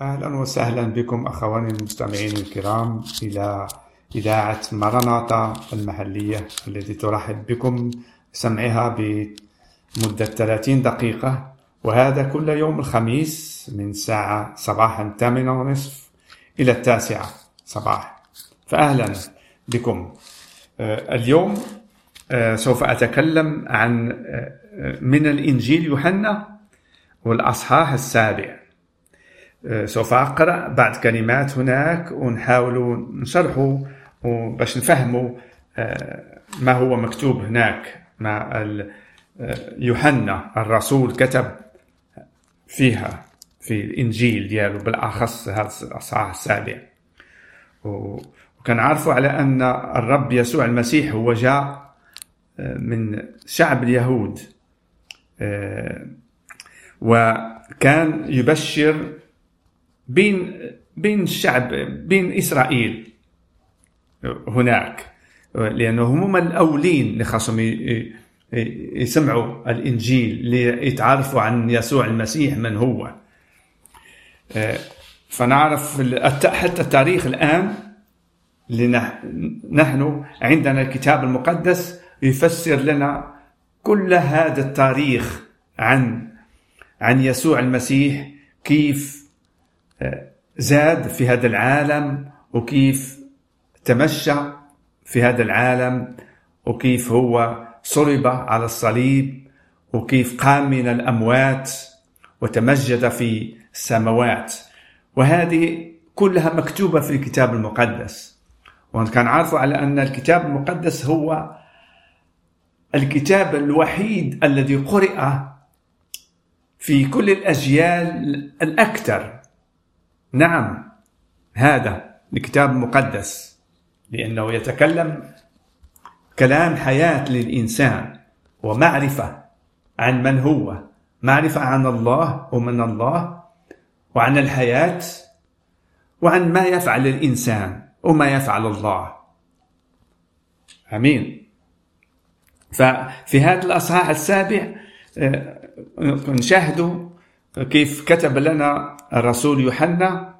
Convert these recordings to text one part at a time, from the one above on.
أهلا وسهلا بكم أخواني المستمعين الكرام إلى إذاعة مرناطة المحلية التي ترحب بكم سمعها بمدة 30 دقيقة وهذا كل يوم الخميس من ساعة صباحا الثامنة ونصف إلى التاسعة صباح. فأهلا بكم. آه، اليوم آه، سوف أتكلم عن آه، من الإنجيل يوحنا والأصحاح السابع. سوف أقرأ بعض كلمات هناك ونحاول نشرحه باش نفهموا ما هو مكتوب هناك ما يوحنا الرسول كتب فيها في الإنجيل ديالو بالأخص هذا الأصحاح السابع. وكان عارفوا على أن الرب يسوع المسيح هو جاء من شعب اليهود. وكان يبشر بين بين الشعب بين إسرائيل هناك لأنه هم الأولين اللي خاصهم يسمعوا الإنجيل ليتعرفوا عن يسوع المسيح من هو. فنعرف حتى التاريخ الآن نحن عندنا الكتاب المقدس يفسر لنا كل هذا التاريخ عن عن يسوع المسيح كيف زاد في هذا العالم وكيف تمشى في هذا العالم وكيف هو صلب على الصليب وكيف قام من الأموات وتمجد في السماوات. وهذه كلها مكتوبة في الكتاب المقدس. وان كان عارفوا على أن الكتاب المقدس هو الكتاب الوحيد الذي قرئ في كل الأجيال الأكثر. نعم هذا الكتاب المقدس لأنه يتكلم كلام حياة للإنسان ومعرفة عن من هو معرفة عن الله ومن الله وعن الحياة وعن ما يفعل الإنسان وما يفعل الله. آمين. ففي هذا الأصحاح السابع آه، نشاهد كيف كتب لنا الرسول يوحنا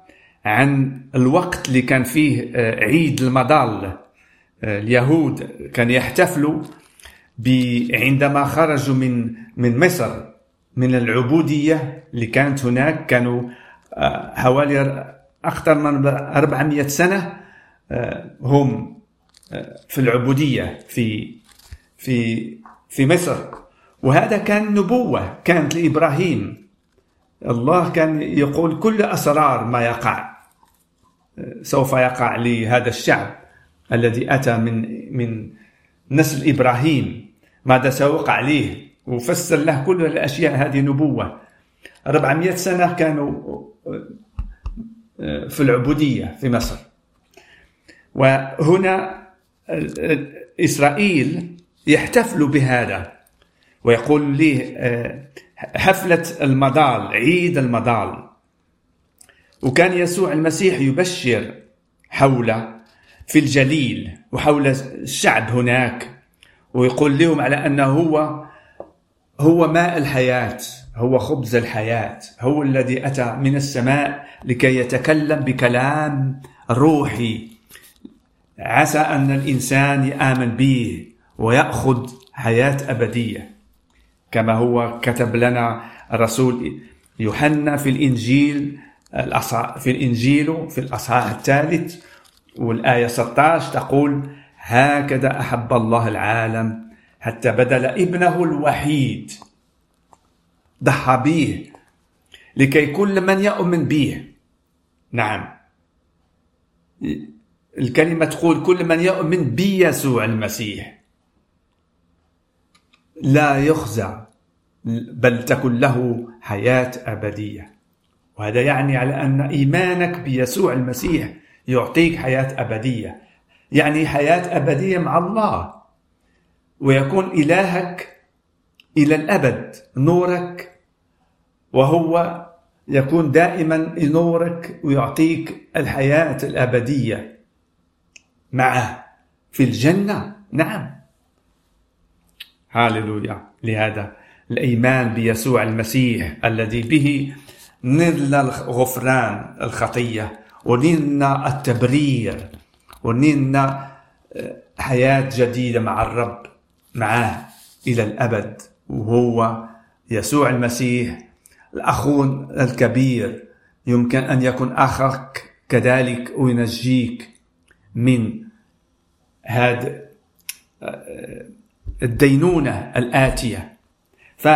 عن الوقت اللي كان فيه آه، عيد المضال. اليهود كانوا يحتفلوا عندما خرجوا من من مصر من العبودية اللي كانت هناك. كانوا آه، حوالي أكثر من 400 سنة آه، هم آه، في العبودية في في في مصر. وهذا كان نبوة كانت لإبراهيم. الله كان يقول كل أسرار ما يقع سوف يقع لهذا الشعب الذي أتى من من نسل إبراهيم. ماذا سوق عليه وفسر له كل الأشياء هذه نبوة. 400 سنة كانوا في العبودية في مصر. وهنا إسرائيل يحتفل بهذا ويقول لي آه، حفلة المضال عيد المضال وكان يسوع المسيح يبشر حول في الجليل وحول الشعب هناك ويقول لهم على أنه هو هو ماء الحياة هو خبز الحياة هو الذي أتى من السماء لكي يتكلم بكلام روحي. عسى أن الإنسان يآمن به ويأخذ حياة أبدية. كما هو كتب لنا الرسول يوحنا في الإنجيل في الإنجيل في الأصحاح الثالث والآية 16 تقول هكذا أحب الله العالم حتى بدل ابنه الوحيد. ضحى به لكي كل من يؤمن به نعم. الكلمة تقول كل من يؤمن بيسوع المسيح. لا يخزى بل تكن له حياة أبدية. وهذا يعني على أن إيمانك بيسوع المسيح يعطيك حياة أبدية. يعني حياة أبدية مع الله. ويكون إلهك إلى الأبد نورك. وهو يكون دائما ينورك ويعطيك الحياة الأبدية معه في الجنة. نعم. هاللويا. لهذا الإيمان بيسوع المسيح الذي به نلنا غفران الخطية ونلنا التبرير ونلنا آه، حياة جديدة مع الرب معاه إلى الأبد. وهو يسوع المسيح الأخ الكبير. يمكن أن يكون أخك كذلك وينجيك من هذا آه، الدينونة الآتية. ف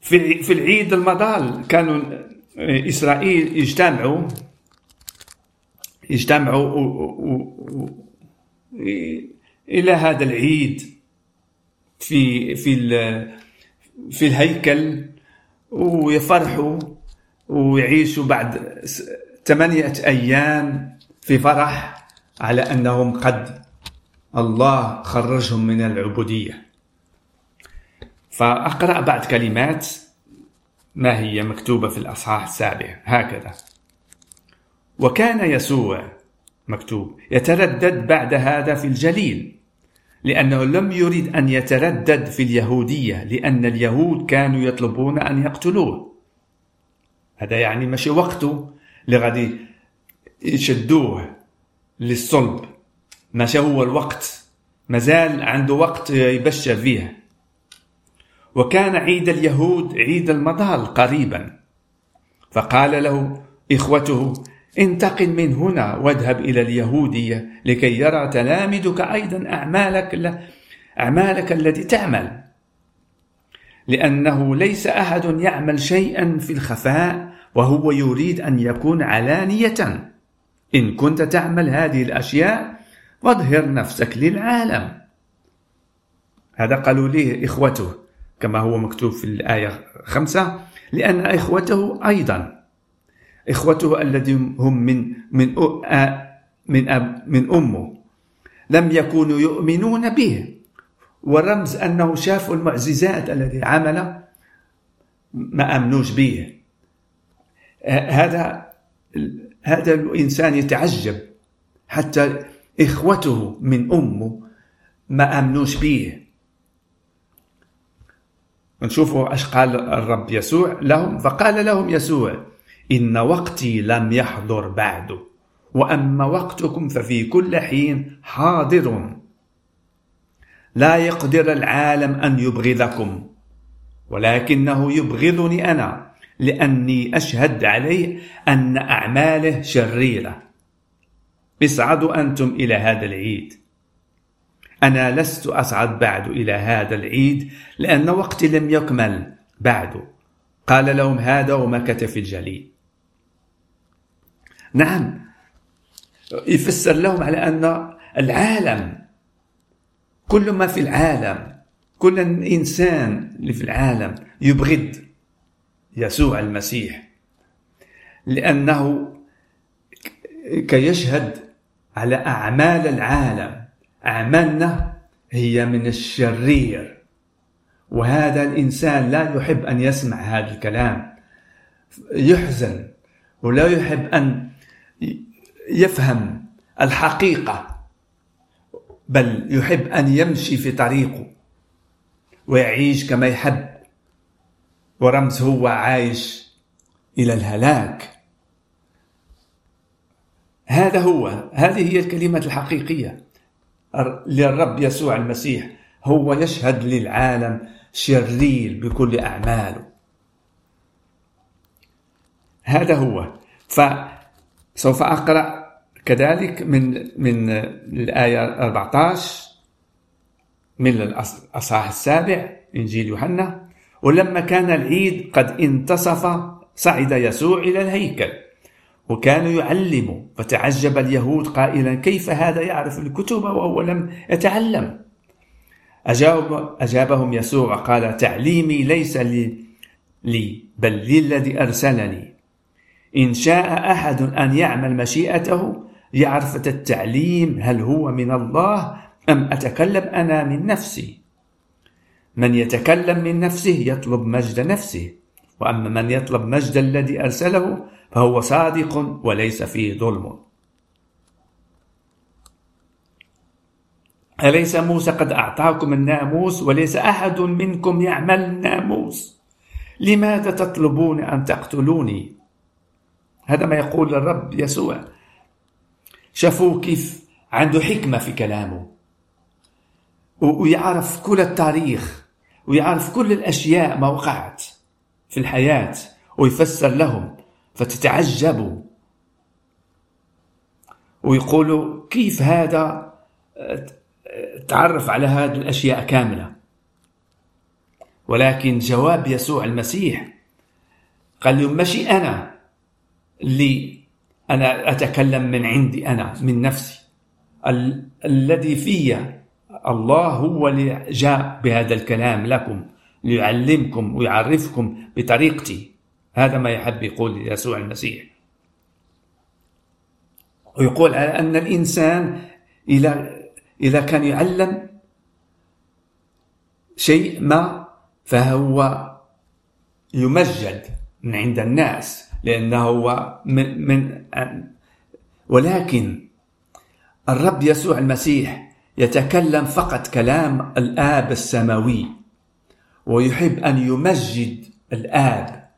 في العيد المضال كانوا إسرائيل يجتمعوا يجتمعوا إلى هذا العيد في في في الهيكل ويفرحوا ويعيشوا بعد ثمانية أيام في فرح على أنهم قد الله خرجهم من العبودية. فأقرأ بعض كلمات ما هي مكتوبة في الأصحاح السابع. هكذا. وكان يسوع مكتوب يتردد بعد هذا في الجليل لأنه لم يريد أن يتردد في اليهودية لأن اليهود كانوا يطلبون أن يقتلوه. هذا يعني ماشي وقته لغادي يشدوه للصلب. ماشي هو الوقت. مازال عنده وقت يبشر فيه. وكان عيد اليهود عيد المظال قريبا. فقال له إخوته انتقل من هنا واذهب إلى اليهودية لكي يرى تلامذك أيضا أعمالك أعمالك التي تعمل. لأنه ليس أحد يعمل شيئا في الخفاء وهو يريد أن يكون علانية. إن كنت تعمل هذه الأشياء واظهر نفسك للعالم. هذا قالوا ليه إخوته كما هو مكتوب في الآية خمسة لأن إخوته أيضا. إخوته الذين هم من من من أب من أمه. لم يكونوا يؤمنون به. ورمز أنه شافوا المعجزات التي عمل ما أمنوش به. هذا هذا الإنسان يتعجب حتى إخوته من أمه ما أمنوش به نشوفوا إيش قال الرب يسوع لهم. فقال لهم يسوع إن وقتي لم يحضر بعد وأما وقتكم ففي كل حين حاضر. لا يقدر العالم أن يبغضكم ولكنه يبغضني أنا لأني أشهد عليه أن أعماله شريرة. اصعدوا أنتم إلى هذا العيد. أنا لست أصعد بعد إلى هذا العيد لأن وقتي لم يكمل بعد. قال لهم هذا ومكث في الجليل. نعم يفسر لهم على أن العالم كل ما في العالم كل إنسان اللي في العالم يبغض يسوع المسيح لأنه كيشهد على أعمال العالم. أعمالنا هي من الشرير. وهذا الإنسان لا يحب أن يسمع هذا الكلام. يحزن ولا يحب أن يفهم الحقيقة بل يحب أن يمشي في طريقه ويعيش كما يحب. ورمز هو عايش إلى الهلاك. هذا هو هذه هي الكلمة الحقيقية. للرب يسوع المسيح هو يشهد للعالم شرير بكل أعماله. هذا هو. فسوف أقرأ كذلك من من الآية 14 من الأصحاح السابع إنجيل يوحنا. ولما كان العيد قد انتصف صعد يسوع إلى الهيكل. وكان يعلم فتعجب اليهود قائلا كيف هذا يعرف الكتب وهو لم يتعلم؟ أجاب أجابهم يسوع قال تعليمي ليس لي, لي بل للذي أرسلني. إن شاء أحد أن يعمل مشيئته يعرف التعليم هل هو من الله أم أتكلم أنا من نفسي؟ من يتكلم من نفسه يطلب مجد نفسه. وأما من يطلب مجد الذي أرسله فهو صادق وليس فيه ظلم. أليس موسى قد أعطاكم الناموس وليس أحد منكم يعمل الناموس؟ لماذا تطلبون أن تقتلوني؟ هذا ما يقول الرب يسوع. شافوا كيف عنده حكمة في كلامه. ويعرف كل التاريخ ويعرف كل الأشياء ما وقعت. في الحياة ويفسر لهم فتتعجبوا ويقولوا كيف هذا؟ تعرف على هذه الأشياء كاملة. ولكن جواب يسوع المسيح قال لهم ماشي أنا اللي أنا أتكلم من عندي أنا من نفسي. ال الذي في الله هو اللي جاء بهذا الكلام لكم. ليعلمكم ويعرفكم بطريقتي. هذا ما يحب يقول يسوع المسيح. ويقول أن الإنسان إذا إذا كان يعلم شيء ما فهو يمجد من عند الناس لأنه هو من, من ولكن الرب يسوع المسيح يتكلم فقط كلام الآب السماوي. ويحب أن يمجد الآب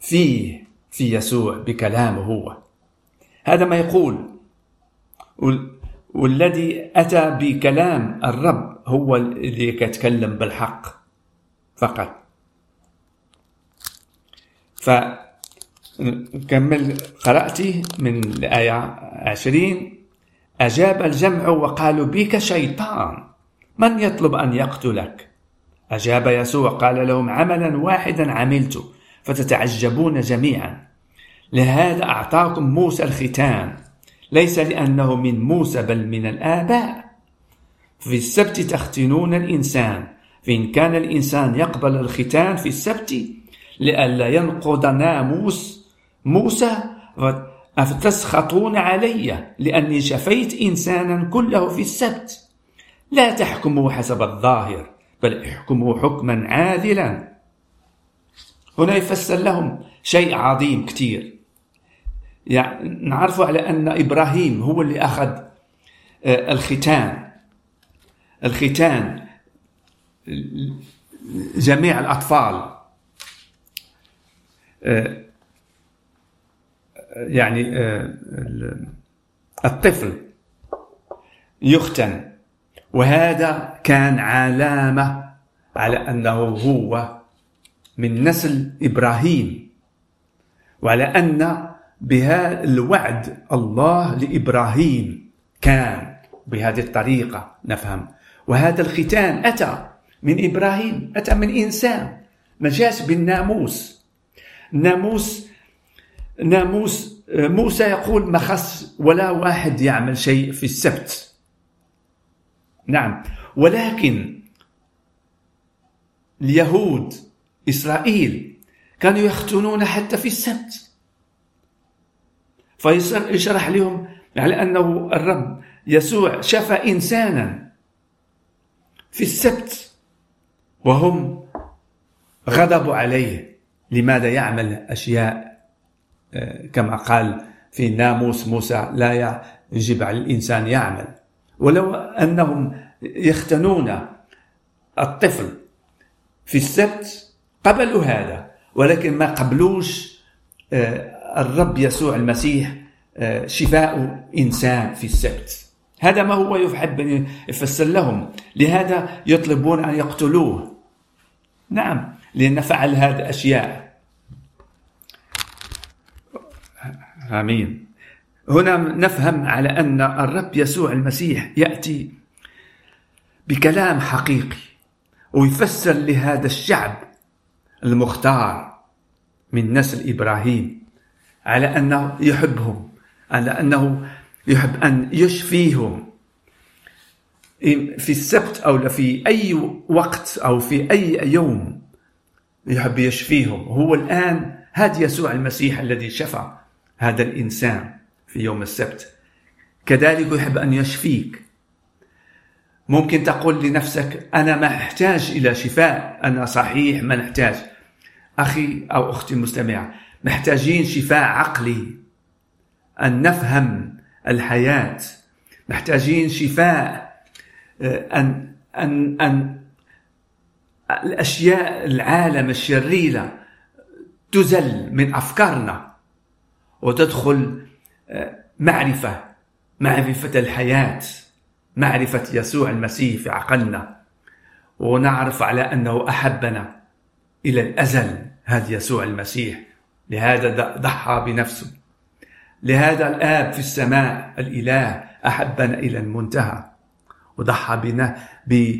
فيه في يسوع بكلامه هو. هذا ما يقول. والذي أتى بكلام الرب هو اللي يتكلم بالحق فقط. فكمل قرأتي من الآية عشرين. أجاب الجمع وقالوا بك شيطان. من يطلب أن يقتلك؟ أجاب يسوع قال لهم عملا واحدا عملت فتتعجبون جميعا. لهذا أعطاكم موسى الختان ليس لأنه من موسى بل من الآباء. في السبت تختنون الإنسان. فإن كان الإنسان يقبل الختان في السبت لئلا ينقض ناموس موسى أفتسخطون علي لأني شفيت إنسانا كله في السبت. لا تحكموا حسب الظاهر. بل احكموا حكما عادلا. هنا يفسر لهم شيء عظيم كثير يعني نعرف على أن إبراهيم هو اللي أخذ آه، الختان. الختان جميع الأطفال. آه، يعني آه، الطفل يختن. وهذا كان علامة على أنه هو من نسل إبراهيم وعلى أن بهذا الوعد الله لإبراهيم كان بهذه الطريقة نفهم. وهذا الختان أتى من إبراهيم أتى من إنسان. ما جاش بالناموس. ناموس ناموس موسى يقول ما خص ولا واحد يعمل شيء في السبت. نعم. ولكن اليهود إسرائيل كانوا يختنون حتى في السبت. فيشرح لهم على أنه الرب يسوع شفى إنسانا في السبت وهم غضبوا عليه. لماذا يعمل أشياء؟ آه، كما قال في ناموس موسى لا يجب على الإنسان يعمل. ولو أنهم يختنون الطفل في السبت قبلوا هذا ولكن ما قبلوش آه، الرب يسوع المسيح آه، شفاء إنسان في السبت. هذا ما هو يحب يفسر لهم. لهذا يطلبون أن يقتلوه. نعم لأن فعل هذه أشياء. آمين. هنا نفهم على أن الرب يسوع المسيح يأتي بكلام حقيقي ويفسر لهذا الشعب المختار من نسل إبراهيم على أنه يحبهم على أنه يحب أن يشفيهم. في السبت أو في أي وقت أو في أي يوم يحب يشفيهم. هو الآن هذا يسوع المسيح الذي شفى هذا الإنسان. في يوم السبت. كذلك يحب أن يشفيك. ممكن تقول لنفسك أنا ما أحتاج إلى شفاء أنا صحيح ما نحتاج. أخي أو أختي المستمعة محتاجين شفاء عقلي. أن نفهم الحياة. محتاجين شفاء آه، أن أن أن الأشياء العالم الشريرة تزل من أفكارنا. وتدخل معرفة معرفة الحياة معرفة يسوع المسيح في عقلنا. ونعرف على أنه أحبنا إلى الأزل هذا يسوع المسيح. لهذا ضحى بنفسه. لهذا الآب في السماء الإله أحبنا إلى المنتهى. وضحى بنا ب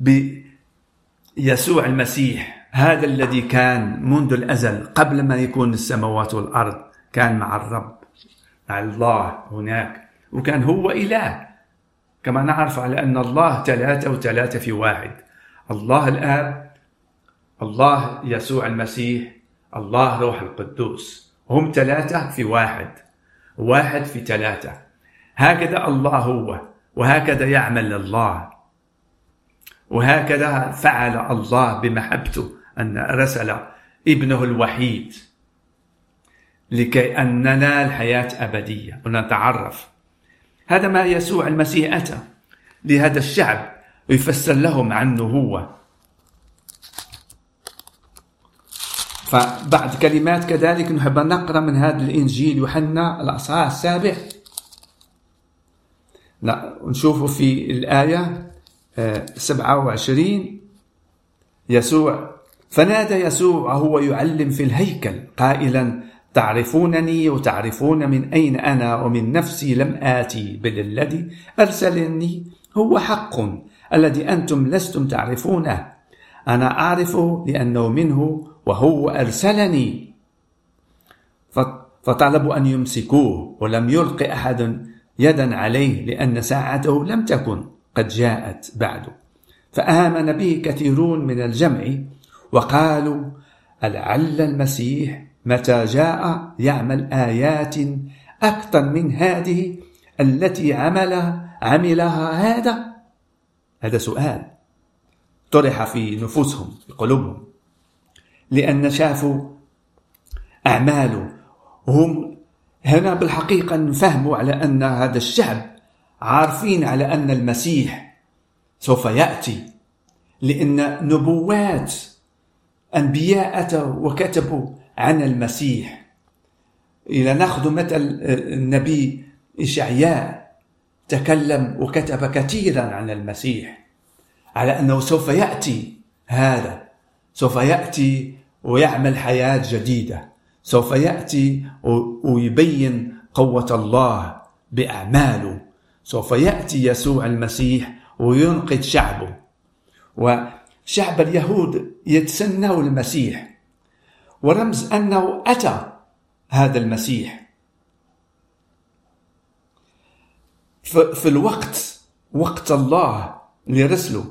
بيسوع المسيح. هذا الذي كان منذ الأزل قبل ما يكون السماوات والأرض كان مع الرب. الله هناك. وكان هو إله. كما نعرف على أن الله ثلاثة وثلاثة في واحد. الله الآب الله يسوع المسيح الله روح القدوس. هم ثلاثة في واحد. واحد في ثلاثة هكذا الله هو وهكذا يعمل الله. وهكذا فعل الله بمحبته أن أرسل ابنه الوحيد. لكي أن ننال حياة أبدية. ونتعرف هذا ما يسوع المسيح أتى لهذا الشعب ويفسر لهم عنه هو فبعد كلمات كذلك نحب نقرأ من هذا الإنجيل يوحنا الأصحاح السابع. لا نشوفه في الآية 27 آه، يسوع فنادى يسوع وهو يعلم في الهيكل قائلا تعرفونني وتعرفون من أين أنا ومن نفسي لم آتي بل الذي أرسلني هو حق الذي أنتم لستم تعرفونه. أنا أعرفه لأنه منه وهو أرسلني. فطلبوا أن يمسكوه ولم يلق أحد يدا عليه لأن ساعته لم تكن قد جاءت بعد. فآمن به كثيرون من الجمع وقالوا لعل المسيح متى جاء يعمل آيات أكثر من هذه التي عملها عملها هذا؟ هذا سؤال طرح في نفوسهم في قلوبهم. لأن شافوا أعماله. هم هنا بالحقيقة نفهموا على أن هذا الشعب عارفين على أن المسيح سوف يأتي. لأن نبوات أنبياء أتوا وكتبوا عن المسيح. إذا نأخذ مثل النبي إشعياء تكلم وكتب كثيرا عن المسيح على أنه سوف يأتي هذا سوف يأتي ويعمل حياة جديدة سوف يأتي ويبين قوة الله بأعماله سوف يأتي يسوع المسيح وينقذ شعبه. وشعب اليهود يتسنوا المسيح. ورمز أنه أتى هذا المسيح. في الوقت وقت الله لرسله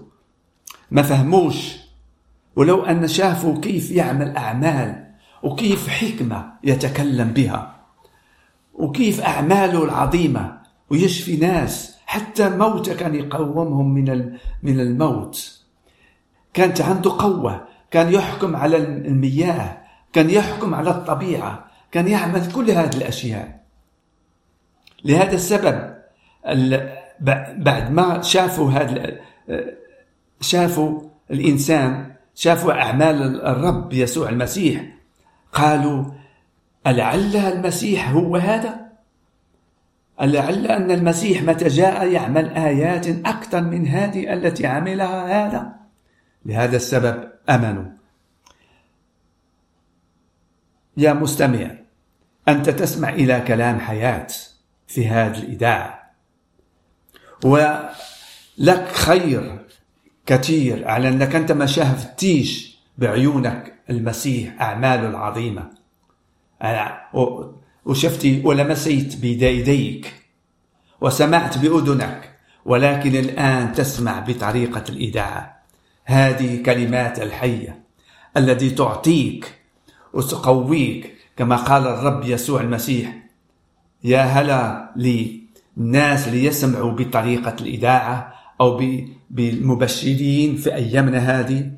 ما فهموش. ولو أن شافوا كيف يعمل أعمال وكيف حكمة يتكلم بها وكيف أعماله العظيمة ويشفي ناس حتى موتى كان يقومهم من من الموت. كانت عنده قوة كان يحكم على المياه. كان يحكم على الطبيعة كان يعمل كل هذه الأشياء لهذا السبب بعد ما شافوا هذا شافوا الإنسان شافوا أعمال الرب يسوع المسيح قالوا ألعل المسيح هو هذا؟ ألعل أن المسيح متى جاء يعمل آيات أكثر من هذه التي عملها هذا؟ لهذا السبب أمنوا يا مستمع أنت تسمع إلى كلام حياة في هذه الإذاعة. ولك خير كثير على أنك أنت ما شاهدتيش بعيونك المسيح أعماله العظيمة. وشفتي ولمسيت بيديك وسمعت بأذنك ولكن الآن تسمع بطريقة الإذاعة. هذه كلمات الحية التي تعطيك وتقويك كما قال الرب يسوع المسيح. يا هلا للناس ليسمعوا بطريقة الإذاعة أو بالمبشرين في أيامنا هذه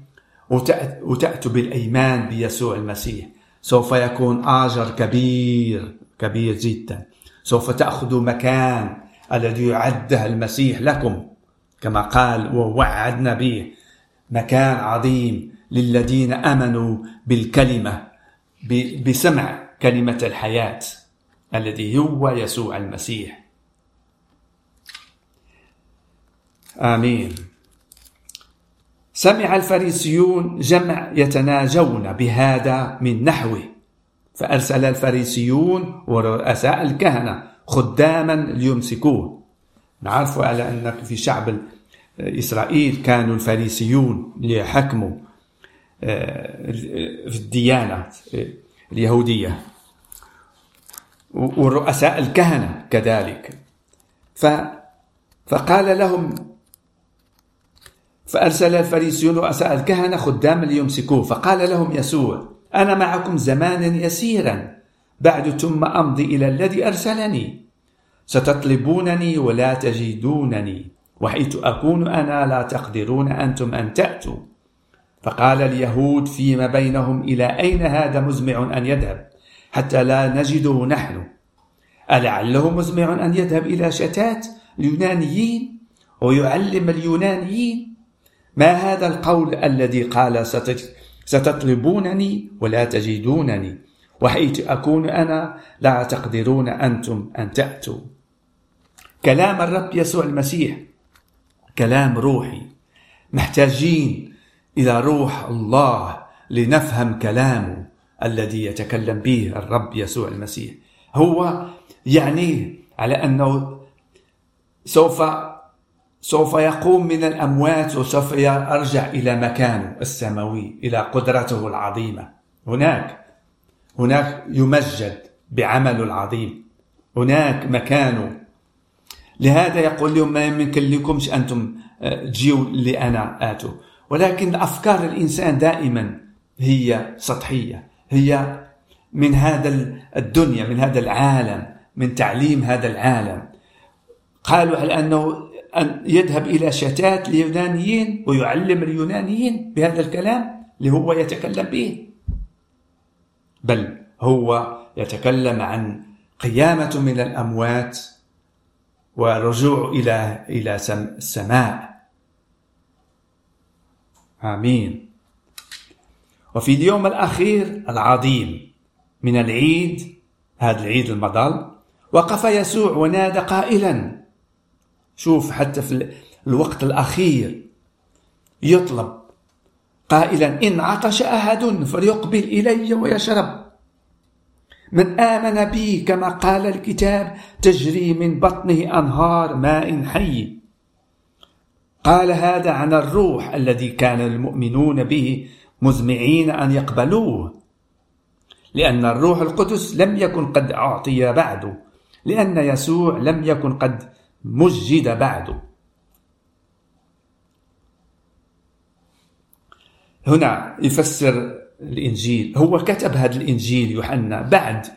وتأتوا بالأيمان بيسوع المسيح. سوف يكون آجر كبير كبير جدا. سوف تأخذوا مكان الذي يعده المسيح لكم. كما قال ووعدنا به. مكان عظيم للذين آمنوا بالكلمة. بسمع كلمة الحياة الذي هو يسوع المسيح. آمين. سمع الفريسيون جمع يتناجون بهذا من نحوه فأرسل الفريسيون ورؤساء الكهنة خداما ليمسكوه. نعرف على أن في شعب إسرائيل كانوا الفريسيون ليحكموا في الديانة اليهودية. ورؤساء الكهنة كذلك. فقال لهم فأرسل الفريسيون رؤساء الكهنة خداما ليمسكوه فقال لهم يسوع أنا معكم زمانا يسيرا بعد ثم أمضي إلى الذي أرسلني. ستطلبونني ولا تجدونني وحيث أكون أنا لا تقدرون أنتم أن تأتوا. فقال اليهود فيما بينهم إلى أين هذا مزمع أن يذهب؟ حتى لا نجده نحن. ألعله مزمع أن يذهب إلى شتات اليونانيين ويعلم اليونانيين؟ ما هذا القول الذي قال ستطلبونني ولا تجدونني؟ وحيث أكون أنا لا تقدرون أنتم أن تأتوا. كلام الرب يسوع المسيح كلام روحي محتاجين إلى روح الله لنفهم كلامه الذي يتكلم به الرب يسوع المسيح. هو يعني على أنه سوف سوف يقوم من الأموات وسوف يرجع إلى مكانه السماوي إلى قدرته العظيمة. هناك هناك يمجد بعمله العظيم. هناك مكانه. لهذا يقول لهم ما يمكن لكمش أنتم آه، تجيوا لأنا آتوا. ولكن أفكار الإنسان دائما هي سطحية هي من هذا الدنيا من هذا العالم من تعليم هذا العالم. قالوا على أنه أن يذهب إلى شتات اليونانيين ويعلم اليونانيين بهذا الكلام؟ اللي هو يتكلم به. بل هو يتكلم عن قيامة من الأموات ورجوع إلى إلى السماء. آمين. وفي اليوم الأخير العظيم من العيد هذا العيد المظل وقف يسوع ونادى قائلا. شوف حتى في الوقت الأخير يطلب قائلا إن عطش أحد فليقبل إلي ويشرب. من آمن بي كما قال الكتاب تجري من بطنه أنهار ماء حي. قال هذا عن الروح الذي كان المؤمنون به مزمعين أن يقبلوه. لأن الروح القدس لم يكن قد أعطي بعد لأن يسوع لم يكن قد مجد بعد. هنا يفسر الإنجيل هو كتب هذا الإنجيل يوحنا بعد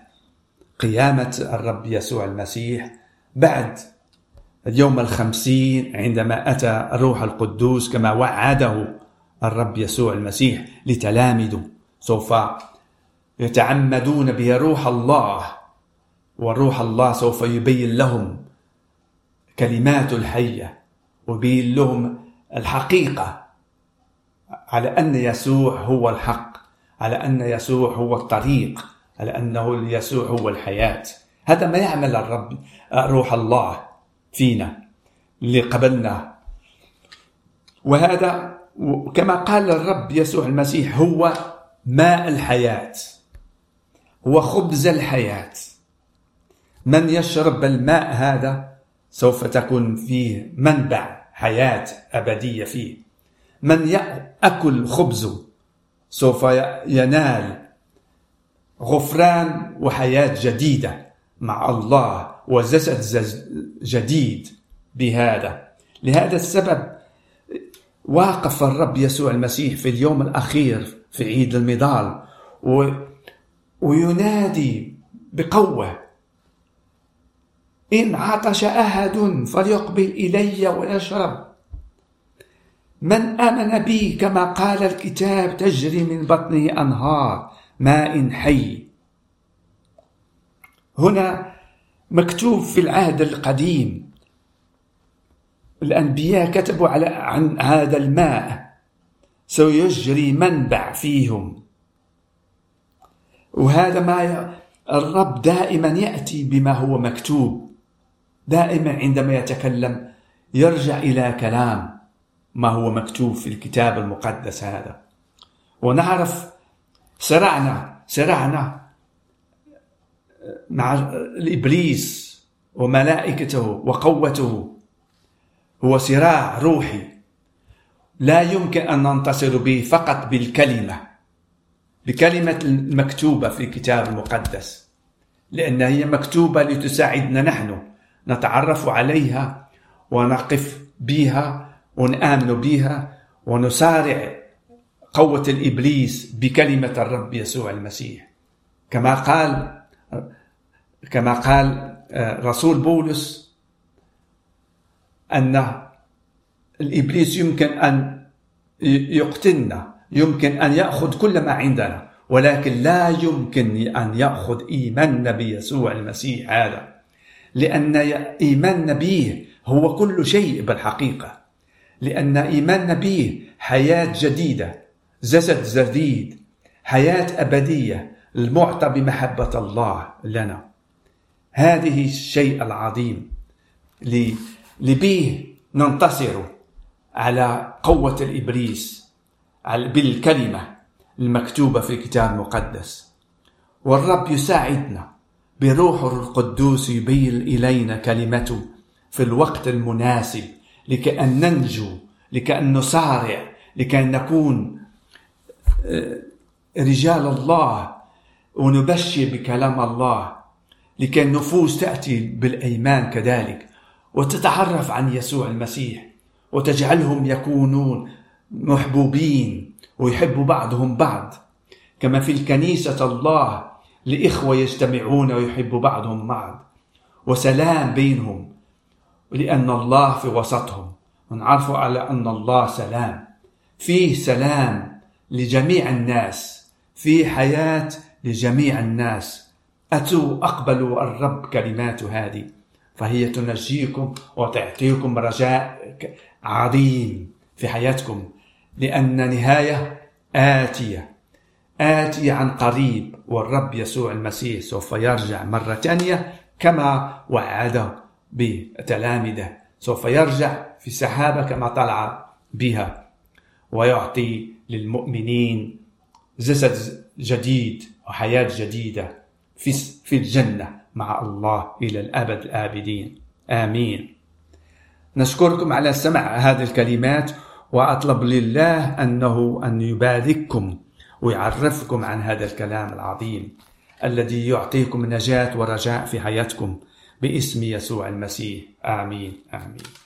قيامة الرب يسوع المسيح بعد اليوم الخمسين عندما أتى الروح القدوس كما وعده الرب يسوع المسيح لتلامذه. سوف يتعمدون به روح الله وروح الله سوف يبين لهم كلمات الحية ويبين لهم الحقيقة على أن يسوع هو الحق على أن يسوع هو الطريق على أنه يسوع هو الحياة. هذا ما يعمل الرب روح الله. فينا اللي قبلنا. وهذا كما قال الرب يسوع المسيح هو ماء الحياة هو خبز الحياة. من يشرب الماء هذا سوف تكون فيه منبع حياة أبدية فيه. من يأكل خبزه سوف ينال غفران وحياة جديدة. مع الله وجسد جديد بهذا. لهذا السبب واقف الرب يسوع المسيح في اليوم الأخير في عيد المضال و... وينادي بقوة. إن عطش أحد فليقبل إلي ويشرب من آمن بي كما قال الكتاب تجري من بطنه أنهار ماء حي. هنا مكتوب في العهد القديم. الأنبياء كتبوا على عن هذا الماء. سيجري منبع فيهم. وهذا ما الرب دائما يأتي بما هو مكتوب. دائما عندما يتكلم يرجع إلى كلام ما هو مكتوب في الكتاب المقدس هذا. ونعرف صراعنا صراعنا مع الإبليس وملائكته وقوته. هو صراع روحي. لا يمكن أن ننتصر به فقط بالكلمة. بكلمة المكتوبة في الكتاب المقدس. لأن هي مكتوبة لتساعدنا نحن. نتعرف عليها ونقف بها ونآمن بها ونسارع قوة الإبليس بكلمة الرب يسوع المسيح. كما قال كما قال آه، رسول بولس أن الإبليس يمكن أن يقتلنا يمكن أن يأخذ كل ما عندنا ولكن لا يمكن أن يأخذ إيماننا بيسوع المسيح هذا لأن إيماننا به هو كل شيء بالحقيقة لأن إيماننا به حياة جديدة جسد جديد حياة أبدية المعطى بمحبة الله لنا. هذه الشيء العظيم لبيه ننتصر على قوة الإبليس بالكلمة المكتوبة في الكتاب المقدس. والرب يساعدنا بروحه القدوس يبين إلينا كلمته في الوقت المناسب لكي أن ننجو لكي أن نسارع لكي أن نكون آه، رجال الله ونبشر بكلام الله لكي النفوس تأتي بالأيمان كذلك وتتعرف عن يسوع المسيح وتجعلهم يكونون محبوبين ويحب بعضهم بعض. كما في الكنيسة الله لإخوة يجتمعون ويحب بعضهم بعض. وسلام بينهم لأن الله في وسطهم. ونعرف على أن الله سلام. فيه سلام لجميع الناس. في حياة لجميع الناس. أتوا أقبلوا الرب كلمات هذه. فهي تنجيكم وتعطيكم رجاء عظيم في حياتكم. لأن نهاية آتية. آتية عن قريب. والرب يسوع المسيح سوف يرجع مرة ثانية كما وعد بتلامذة سوف يرجع في السحابة كما طلع بها. ويعطي للمؤمنين جسد جديد. وحياة جديدة في في الجنة مع الله إلى الأبد الآبدين. آمين. نشكركم على سمع هذه الكلمات وأطلب لله أنه أن يبارككم ويعرفكم عن هذا الكلام العظيم الذي يعطيكم نجاة ورجاء في حياتكم باسم يسوع المسيح. آمين. آمين.